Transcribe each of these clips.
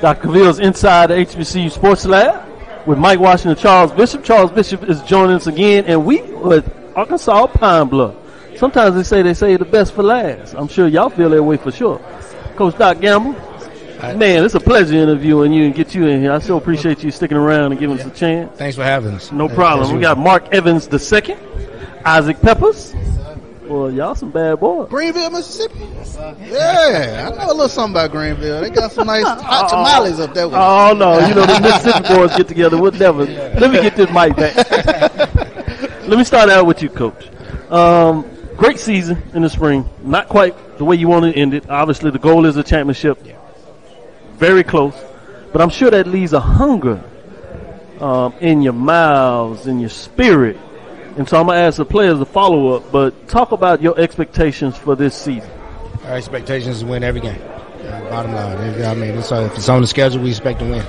Dr. Cavill's inside the HBCU Sports Lab with Mike Washington, Charles Bishop. Charles Bishop is joining us again, and we with Arkansas Pine Bluff. Sometimes they say they say the best for last. I'm sure y'all feel that way for sure. Coach Doc Gamble, man, it's a pleasure interviewing you and get you in here. I so appreciate you sticking around and giving us a chance. Thanks for having us. No problem. We got Mark Evans the second, Isaac Peppers. Well, y'all some bad boys. Greenville, Mississippi. Yeah, I know a little something about Greenville. They got some nice hot tamales up there. With Oh no, you know the Mississippi boys get together. We'll never. Let me get this mic back. Let me start out with you, Coach. Um, great season in the spring. Not quite the way you want to end it. Obviously, the goal is a championship. Very close, but I'm sure that leaves a hunger um, in your mouths, in your spirit. And so I'm gonna ask the players a follow up. But talk about your expectations for this season. Our expectations is to win every game. Uh, bottom line, If- I mean, it's, uh, if it's on the schedule, we expect to win.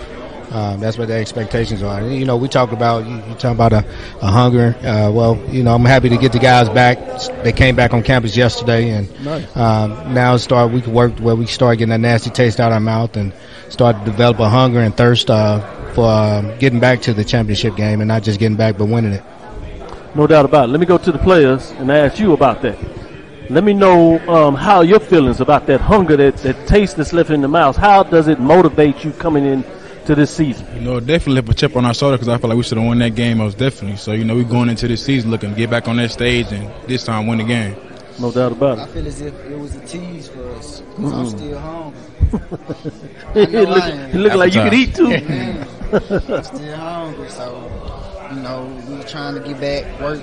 Um, that's what the expectations are. And, you know, we talk about you, you talk about a, a hunger. Uh, well, you know, I'm happy to get the guys back. They came back on campus yesterday, and um, now start we can work where we start getting that nasty taste out of our mouth and start to develop a hunger and thirst uh, for um, getting back to the championship game and not just getting back but winning it. No doubt about it. Let me go to the players and ask you about that. Let me know um, how your feelings about that hunger, that, that taste that's left in the mouth. How does it motivate you coming in to this season? You know, definitely put a chip on our shoulder because I feel like we should have won that game most definitely. So, you know, we're going into this season looking to get back on that stage and this time win the game. No doubt about it. I feel as if it was a tease for us because I'm still hungry. it know look, I am. it look like you could eat too. Man, I'm still hungry, so you know we trying to get back, work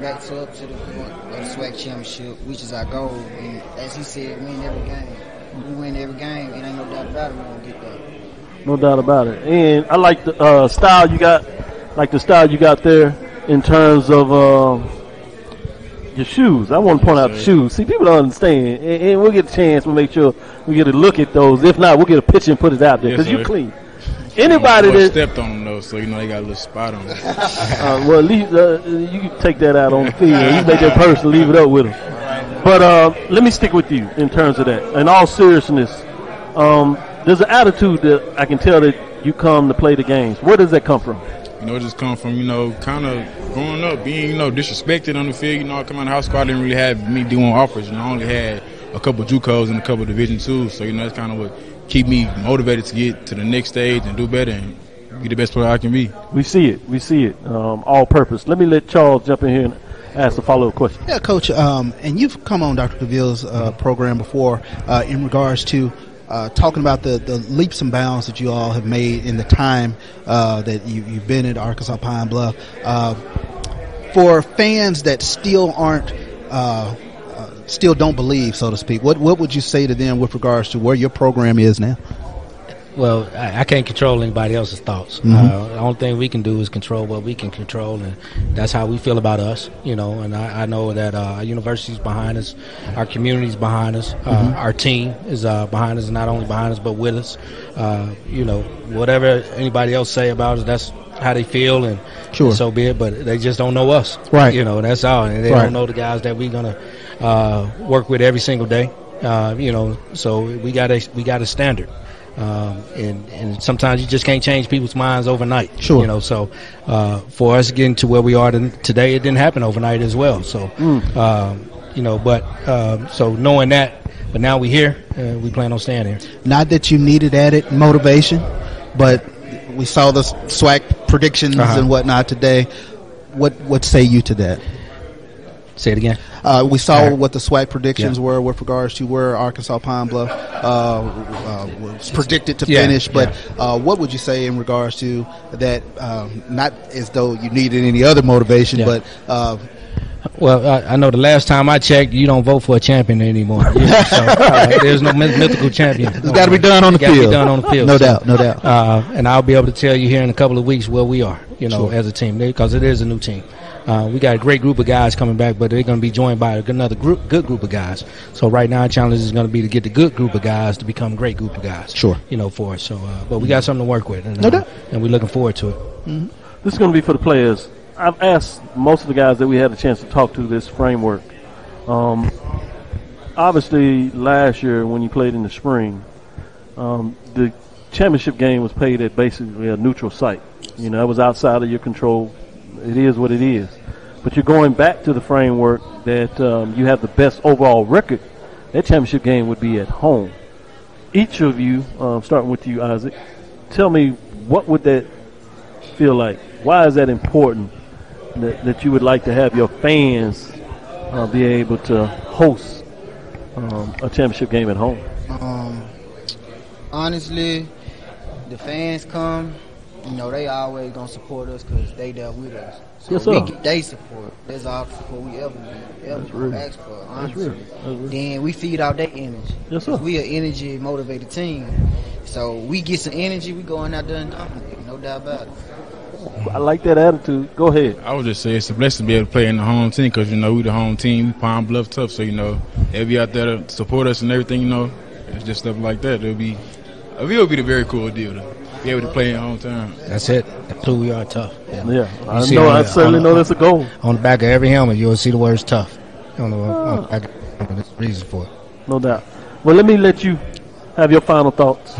back to up to the point of the SWAC championship, which is our goal. And as he said, we win every game. We win every game, and ain't no doubt about it. We gonna get that. No doubt about it. And I like the uh, style you got, like the style you got there in terms of um your shoes. I want to point out the shoes. See, people don't understand, and, and we'll get a chance. We'll make sure we get a look at those. If not, we'll get a picture and put it out there Yes, because you're clean. Anybody that stepped on them though, so you know they got a little spot on them. Uh, well, at least uh, you can take that out on the field. You make that person leave it up with them. But uh, let me stick with you in terms of that. In all seriousness, um, there's an attitude that I can tell that you come to play the games. Where does that come from? You know, it just come from, you know, kind of growing up, being, you know, disrespected on the field. You know, I come out of high school, I didn't really have me doing offers. You know, I only had a couple JUCOs and a couple Division twos. So, you know, that's kind of what keep me motivated to get to the next stage and do better and be the best player I can be. We see it. We see it. Um, all purpose. Let me let Charles jump in here and ask a follow up question. Yeah, Coach, um, and you've come on Dr. DeVille's uh, program before uh, in regards to uh, talking about the, the leaps and bounds that you all have made in the time uh, that you, you've been at Arkansas Pine Bluff. Uh, for fans that still aren't, uh, still don't believe, so to speak, what, what would you say to them with regards to where your program is now? Well, I, I can't control anybody else's thoughts. Mhm. Uh, the only thing we can do is control what we can control, and that's how we feel about us. You know, and I, I know that uh, our university's behind us, our community's behind us, uh, Mhm. our team is uh, behind us, not only behind us but with us. Uh, you know, whatever anybody else say about us, that's how they feel, and Sure. so be it. But they just don't know us, Right. You know, that's all, and they Right. don't know the guys that we're gonna uh, work with every single day. Uh, you know, so we got a we got a standard. Um, and, and sometimes you just can't change people's minds overnight. Sure. You know, so uh, for us getting to where we are today, it didn't happen overnight as well. So, Mm. um, you know, but um, so knowing that, but now we're here, uh, we plan on staying here. Not that you needed added motivation, but we saw the SWAC predictions Uh-huh. and whatnot today. What what say you to that? Say it again. Uh, we saw right. what the SWAC predictions Yeah. were with regards to where Arkansas Pine Bluff uh, uh, was predicted to Yeah, finish. But uh, what would you say in regards to that? Um, not as though you needed any other motivation, but uh, Well, I, I know the last time I checked, you don't vote for a champion anymore. Yeah, so, uh, there's no myth- mythical champion. It's got to be done on the It's gotta field. Be done on the field. No So, doubt, no doubt. Uh, and I'll be able to tell you here in a couple of weeks where we are, you know, Sure. as a team, because it is a new team. Uh, we got a great group of guys coming back, but they're going to be joined by another group, good group of guys. So right now, our challenge is going to be to get the good group of guys to become great group of guys. Sure. You know, for us. So, uh, but we got something to work with, and, No uh, doubt. and we're looking forward to it. This is going to be for the players. I've asked most of the guys that we had a chance to talk to this framework. Um, obviously, last year when you played in the spring, um, the championship game was played at basically a neutral site. You know, it was outside of your control. It is what it is. But you're going back to the framework that um, you have the best overall record. That championship game would be at home. Each of you, um, starting with you, Isaac, tell me what would that feel like? Why is that important that, that you would like to have your fans uh, be able to host um, a championship game at home? Um, honestly, the fans come. You know, they always gonna support us because they there with us. So Yes, we sir. get they support. That's all the support we ever need, ever real. ask for. That's real. That's real. then we feed out their energy. Yes, 'Cause sir. We an energy motivated team. So we get some energy. We going out there and dominate. No doubt about it. I like that attitude. Go ahead. I would just say it's a blessing to be able to play in the home team because you know we the home team, we Pine Bluff tough, so you know they'll be out there to support us and everything. You know, it's just stuff like that. It'll be, it will be a very cool deal to be able to play in hometown. That's it. That's who we are, tough. Yeah. Yeah, I see know. I the- certainly on know the- that's a goal. On the back of every helmet, you'll see the words tough. On the, on the back of the helmet. There's a reason for it. No doubt. Well, let me let you have your final thoughts.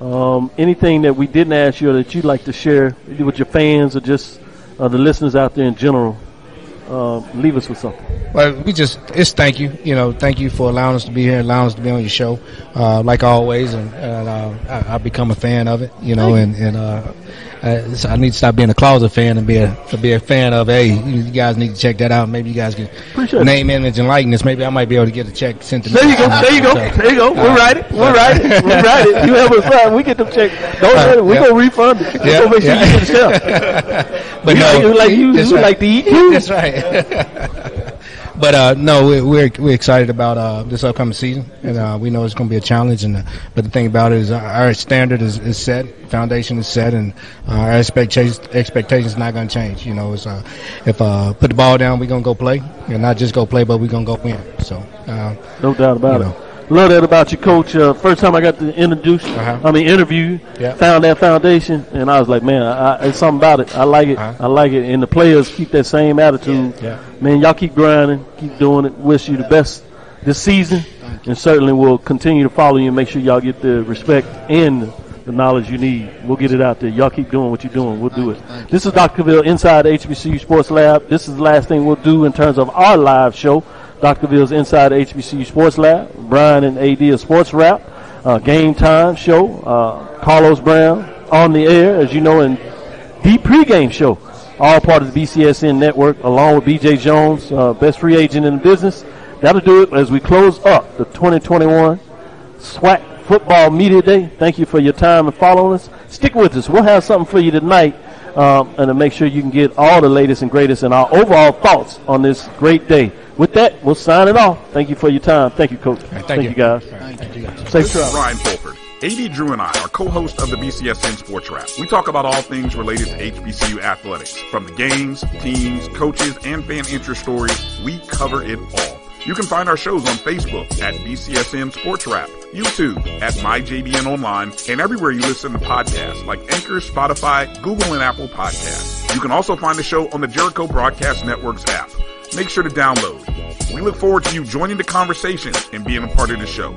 Um, anything that we didn't ask you or that you'd like to share with your fans or just uh, the listeners out there in general, uh, leave us with something. Well, we just it's thank you. You know, thank you for allowing us to be here, allowing us to be on your show, uh, like always, and, and uh, I, I've become a fan of it. You know, and and uh, uh, I need to stop being a closet fan and be a to be a fan of. Hey, you guys need to check that out. Maybe you guys can Appreciate it. name, image, and likeness. Maybe I might be able to get a check sent to me. There you go. There you go. There you go. We'll write it. We'll write it. We'll write it. You have a sign. We get them checks. Don't Uh, worry. We're yeah. gonna refund it. We're Yeah, gonna make sure yeah. you get the check. But no, like- you like you- that's you right. like to eat too? That's right. but uh, no, we're, we're we're excited about uh, this upcoming season, and uh, we know it's going to be a challenge. And uh, but the thing about it is, our, our standard is, is set, foundation is set, and uh, our expectations expectations not going to change. You know, it's uh, if uh, put the ball down, we're going to go play, and not just go play, but we're going to go win. So. Uh, No doubt about You it. Love that about you, Coach. Uh, first time I got to introduce, Uh-huh. I mean interview, Yeah. found that foundation, and I was like, man, I, it's something about it. I like it. Uh-huh. I like it. And the players keep that same attitude. Yeah. Man, y'all keep grinding, keep doing it. Wish you the best this season, and certainly we'll continue to follow you and make sure y'all get the respect and the knowledge you need. We'll get it out there. Y'all keep doing what you're doing. We'll do it. This is Dr. Ville inside HBCU Sports Lab. This is the last thing we'll do in terms of our live show. Dr. Ville's inside HBCU Sports Lab. Brian and AD of Sports Wrap. Uh, game time show. Uh, Carlos Brown on the air, as you know, and the pregame show. All part of the BCSN network, along with BJ Jones, uh, best free agent in the business. That'll do it as we close up the 2021 SWAC Football Media Day. Thank you for your time and following us. Stick with us. We'll have something for you tonight, um, and to make sure you can get all the latest and greatest and our overall thoughts on this great day. With that, we'll sign it off. Thank you for your time. Thank you, Coach. thank you. you. guys. Thank you. Guys. Safe This is travel. Ryan Fulford. AD Drew and I are co-hosts of the BCSN Sports Wrap. We talk about all things related to HBCU athletics. From the games, teams, coaches, and fan interest stories, we cover it all. You can find our shows on Facebook at BCSN Sports Wrap, YouTube at MyJBN Online, and everywhere you listen to podcasts like Anchor, Spotify, Google, and Apple Podcasts. You can also find the show on the Jericho Broadcast Network's app. Make sure to download. We look forward to you joining the conversation and being a part of the show.